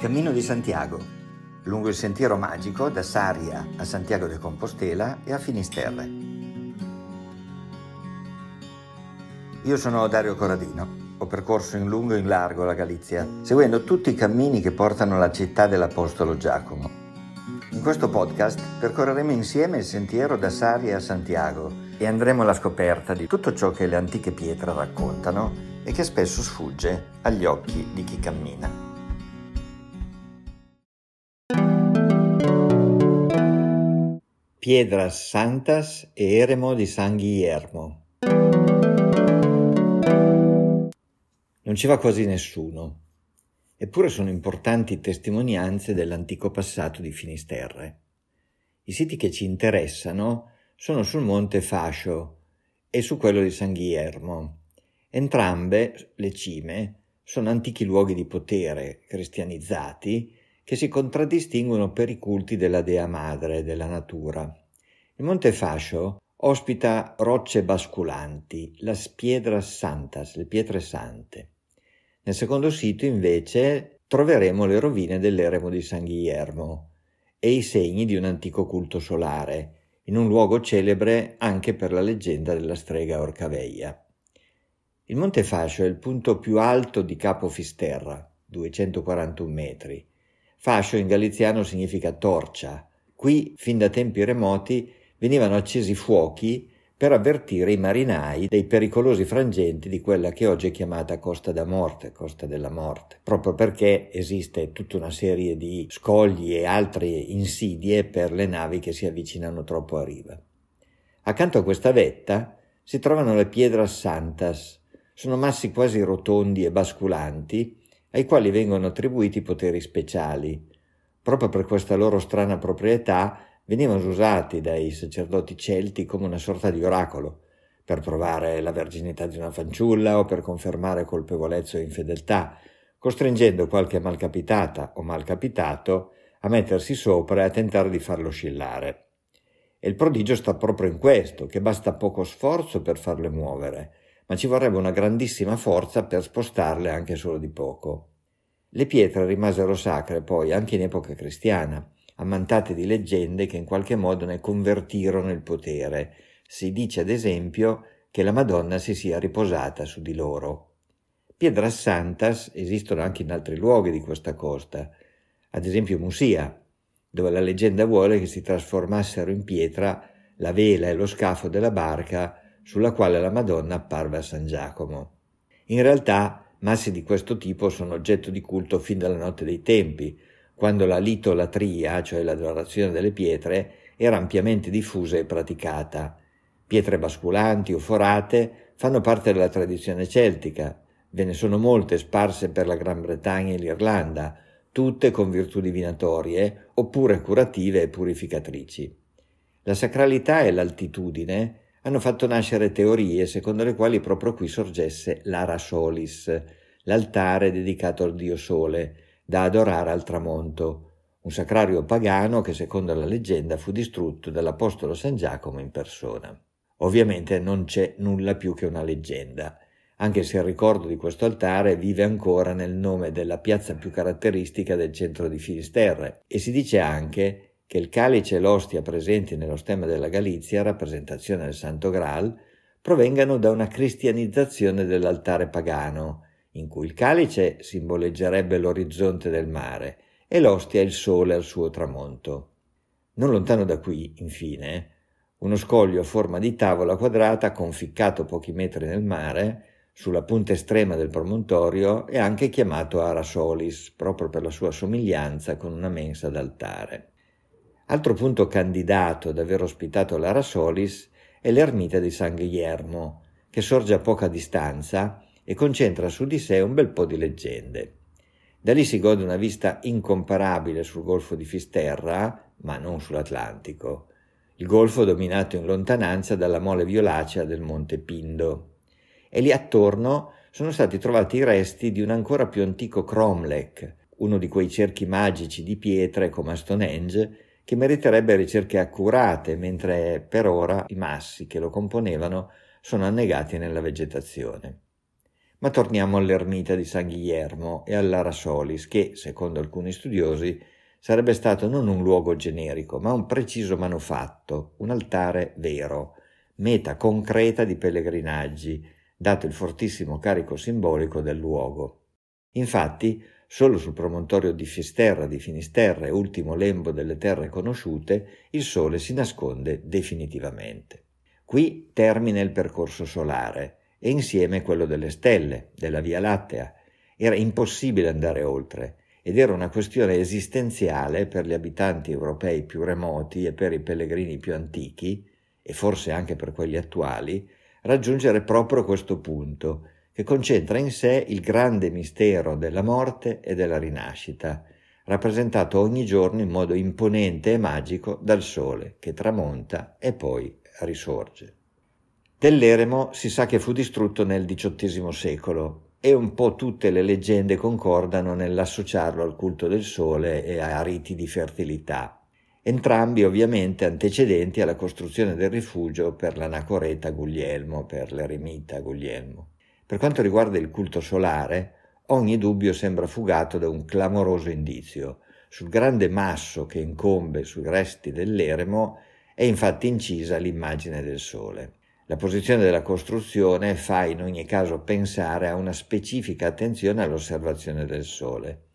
Cammino di Santiago, lungo il sentiero magico da Saria a Santiago de Compostela e a Finisterre. Io sono Dario Corradino, ho percorso in lungo e in largo la Galizia, seguendo tutti i cammini che portano alla città dell'Apostolo Giacomo. In questo podcast percorreremo insieme il sentiero da Saria a Santiago e andremo alla scoperta di tutto ciò che le antiche pietre raccontano e che spesso sfugge agli occhi di chi cammina. Piedras Santas e Eremo di San Guillermo. Non ci va quasi nessuno, eppure sono importanti testimonianze dell'antico passato di Finisterre. I siti che ci interessano sono sul monte Fascio e su quello di San Guillermo. Entrambe le cime sono antichi luoghi di potere cristianizzati che si contraddistinguono per i culti della dea madre della natura. Il Monte Fascio ospita rocce basculanti, las piedras santas, le pietre sante. Nel secondo sito, invece, troveremo le rovine dell'eremo di San Guillermo e i segni di un antico culto solare, in un luogo celebre anche per la leggenda della strega Orcaveia. Il Monte Fascio è il punto più alto di Capo Fisterra, 241 metri, Fascio in galiziano significa torcia. Qui, fin da tempi remoti, venivano accesi fuochi per avvertire i marinai dei pericolosi frangenti di quella che oggi è chiamata Costa da Morte, Costa della Morte, proprio perché esiste tutta una serie di scogli e altre insidie per le navi che si avvicinano troppo a riva. Accanto a questa vetta si trovano le Piedras Santas, sono massi quasi rotondi e basculanti ai quali vengono attribuiti poteri speciali. Proprio per questa loro strana proprietà venivano usati dai sacerdoti celti come una sorta di oracolo, per provare la verginità di una fanciulla o per confermare colpevolezza o infedeltà, costringendo qualche malcapitata o malcapitato a mettersi sopra e a tentare di farlo oscillare. E il prodigio sta proprio in questo, che basta poco sforzo per farle muovere, ma ci vorrebbe una grandissima forza per spostarle anche solo di poco. Le pietre rimasero sacre poi anche in epoca cristiana, ammantate di leggende che in qualche modo ne convertirono il potere. Si dice ad esempio che la Madonna si sia riposata su di loro. Piedras Santas esistono anche in altri luoghi di questa costa, ad esempio Musia, dove la leggenda vuole che si trasformassero in pietra la vela e lo scafo della barca sulla quale la Madonna apparve a San Giacomo. In realtà massi di questo tipo sono oggetto di culto fin dalla notte dei tempi, quando la litolatria, cioè l'adorazione delle pietre, era ampiamente diffusa e praticata. Pietre basculanti o forate fanno parte della tradizione celtica, ve ne sono molte sparse per la Gran Bretagna e l'Irlanda, tutte con virtù divinatorie oppure curative e purificatrici. La sacralità e l'altitudine hanno fatto nascere teorie secondo le quali proprio qui sorgesse l'Ara Solis, l'altare dedicato al dio Sole, da adorare al tramonto, un sacrario pagano che secondo la leggenda fu distrutto dall'Apostolo San Giacomo in persona. Ovviamente non c'è nulla più che una leggenda, anche se il ricordo di questo altare vive ancora nel nome della piazza più caratteristica del centro di Finisterre e si dice anche che il calice e l'ostia presenti nello stemma della Galizia, rappresentazione del Santo Graal, provengano da una cristianizzazione dell'altare pagano, in cui il calice simboleggerebbe l'orizzonte del mare e l'ostia il sole al suo tramonto. Non lontano da qui, infine, uno scoglio a forma di tavola quadrata conficcato pochi metri nel mare, sulla punta estrema del promontorio, è anche chiamato Arasolis, proprio per la sua somiglianza con una mensa d'altare. Altro punto candidato ad aver ospitato l'Ara Solis è l'ermita di San Guillermo, che sorge a poca distanza e concentra su di sé un bel po' di leggende. Da lì si gode una vista incomparabile sul golfo di Fisterra, ma non sull'Atlantico. Il golfo dominato in lontananza dalla mole violacea del Monte Pindo. E lì attorno sono stati trovati i resti di un ancora più antico cromlech, uno di quei cerchi magici di pietre come a Stonehenge che meriterebbe ricerche accurate, mentre per ora i massi che lo componevano sono annegati nella vegetazione. Ma torniamo all'ermita di San Guillermo e all'Ara Solis, che, secondo alcuni studiosi, sarebbe stato non un luogo generico, ma un preciso manufatto, un altare vero, meta concreta di pellegrinaggi, dato il fortissimo carico simbolico del luogo. Infatti, solo sul promontorio di Fisterra di Finisterre, ultimo lembo delle terre conosciute, il Sole si nasconde definitivamente. Qui termina il percorso solare e insieme quello delle stelle, della Via Lattea. Era impossibile andare oltre ed era una questione esistenziale per gli abitanti europei più remoti e per i pellegrini più antichi, e forse anche per quelli attuali, raggiungere proprio questo punto, che concentra in sé il grande mistero della morte e della rinascita, rappresentato ogni giorno in modo imponente e magico dal sole che tramonta e poi risorge. Dell'eremo si sa che fu distrutto nel XVIII secolo e un po' tutte le leggende concordano nell'associarlo al culto del sole e a riti di fertilità, entrambi ovviamente antecedenti alla costruzione del rifugio per l'anacoreta Guglielmo, per l'eremita Guglielmo. Per quanto riguarda il culto solare, ogni dubbio sembra fugato da un clamoroso indizio. Sul grande masso che incombe sui resti dell'eremo è infatti incisa l'immagine del sole. La posizione della costruzione fa in ogni caso pensare a una specifica attenzione all'osservazione del Sole,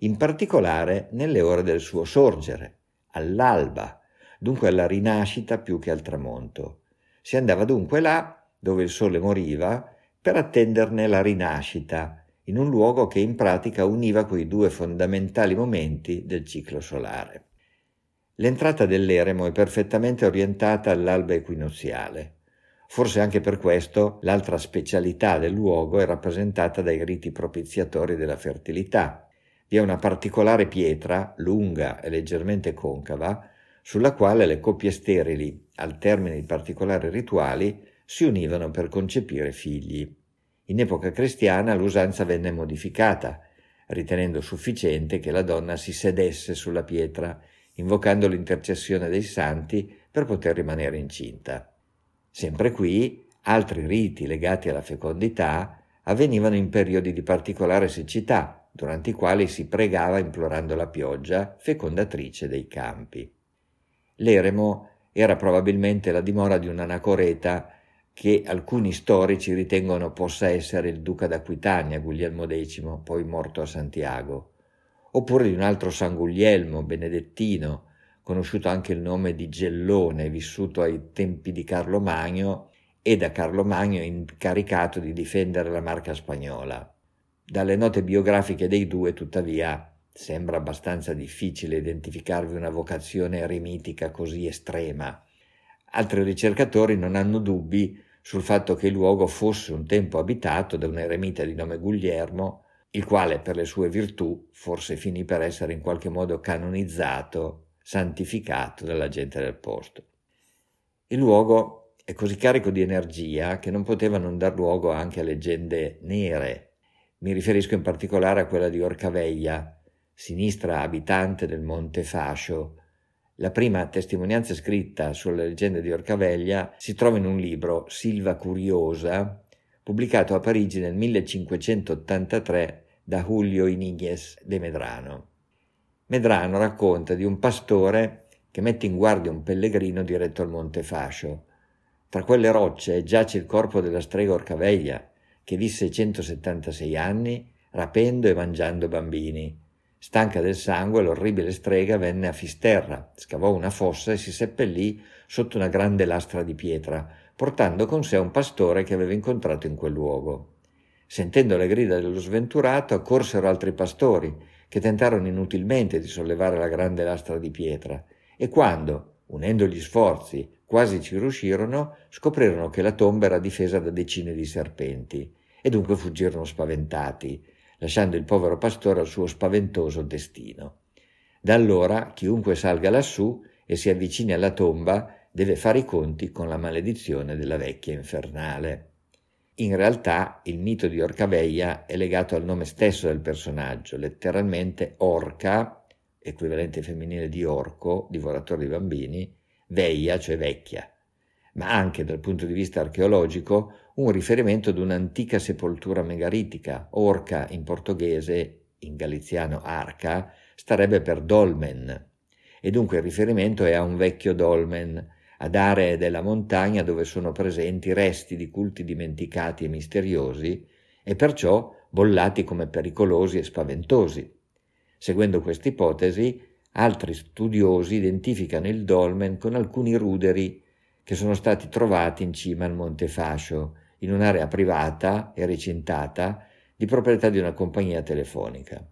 in particolare nelle ore del suo sorgere, all'alba, dunque alla rinascita più che al tramonto. Si andava dunque là, dove il Sole moriva, per attenderne la rinascita, in un luogo che in pratica univa quei due fondamentali momenti del ciclo solare. L'entrata dell'eremo è perfettamente orientata all'alba equinoziale. Forse anche per questo l'altra specialità del luogo è rappresentata dai riti propiziatori della fertilità. Vi è una particolare pietra, lunga e leggermente concava, sulla quale le coppie sterili, al termine di particolari rituali, si univano per concepire figli. In epoca cristiana l'usanza venne modificata, ritenendo sufficiente che la donna si sedesse sulla pietra, invocando l'intercessione dei santi per poter rimanere incinta. Sempre qui altri riti legati alla fecondità avvenivano in periodi di particolare siccità, durante i quali si pregava implorando la pioggia fecondatrice dei campi. L'eremo era probabilmente la dimora di un anacoreta che alcuni storici ritengono possa essere il duca d'Aquitania, Guglielmo X, poi morto a Santiago, oppure di un altro San Guglielmo, benedettino, conosciuto anche il nome di Gellone, vissuto ai tempi di Carlo Magno e da Carlo Magno incaricato di difendere la marca spagnola. Dalle note biografiche dei due, tuttavia, sembra abbastanza difficile identificarvi una vocazione eremitica così estrema. Altri ricercatori non hanno dubbi sul fatto che il luogo fosse un tempo abitato da un eremita di nome Guglielmo, il quale per le sue virtù forse finì per essere in qualche modo canonizzato santificato dalla gente del posto. Il luogo è così carico di energia che non poteva non dar luogo anche a leggende nere. Mi riferisco in particolare a quella di Orcaveglia, sinistra abitante del Monte Fascio. La prima testimonianza scritta sulla leggenda di Orcaveglia si trova in un libro, Silva Curiosa, pubblicato a Parigi nel 1583 da Julio Iniguez de Medrano. Medrano racconta di un pastore che mette in guardia un pellegrino diretto al Monte Fascio. Tra quelle rocce giace il corpo della strega Orcaveglia, che visse 176 anni rapendo e mangiando bambini. Stanca del sangue, l'orribile strega venne a Fisterra, scavò una fossa e si seppellì sotto una grande lastra di pietra, portando con sé un pastore che aveva incontrato in quel luogo. Sentendo le grida dello sventurato, accorsero altri pastori che tentarono inutilmente di sollevare la grande lastra di pietra e quando, unendo gli sforzi, quasi ci riuscirono, scoprirono che la tomba era difesa da decine di serpenti e dunque fuggirono spaventati, lasciando il povero pastore al suo spaventoso destino. Da allora chiunque salga lassù e si avvicini alla tomba deve fare i conti con la maledizione della vecchia infernale. In realtà il mito di Orcaveia è legato al nome stesso del personaggio, letteralmente orca, equivalente femminile di orco, divoratore di bambini, veia, cioè vecchia, ma anche dal punto di vista archeologico un riferimento ad un'antica sepoltura megaritica, orca in portoghese, in galiziano arca, starebbe per dolmen, e dunque il riferimento è a un vecchio dolmen, ad aree della montagna dove sono presenti resti di culti dimenticati e misteriosi e perciò bollati come pericolosi e spaventosi. Seguendo questa ipotesi, altri studiosi identificano il dolmen con alcuni ruderi che sono stati trovati in cima al Monte Fascio, in un'area privata e recintata di proprietà di una compagnia telefonica.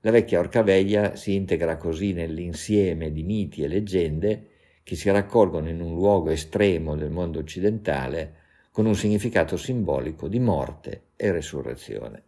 La vecchia Orcaveglia si integra così nell'insieme di miti e leggende che si raccolgono in un luogo estremo del mondo occidentale con un significato simbolico di morte e resurrezione.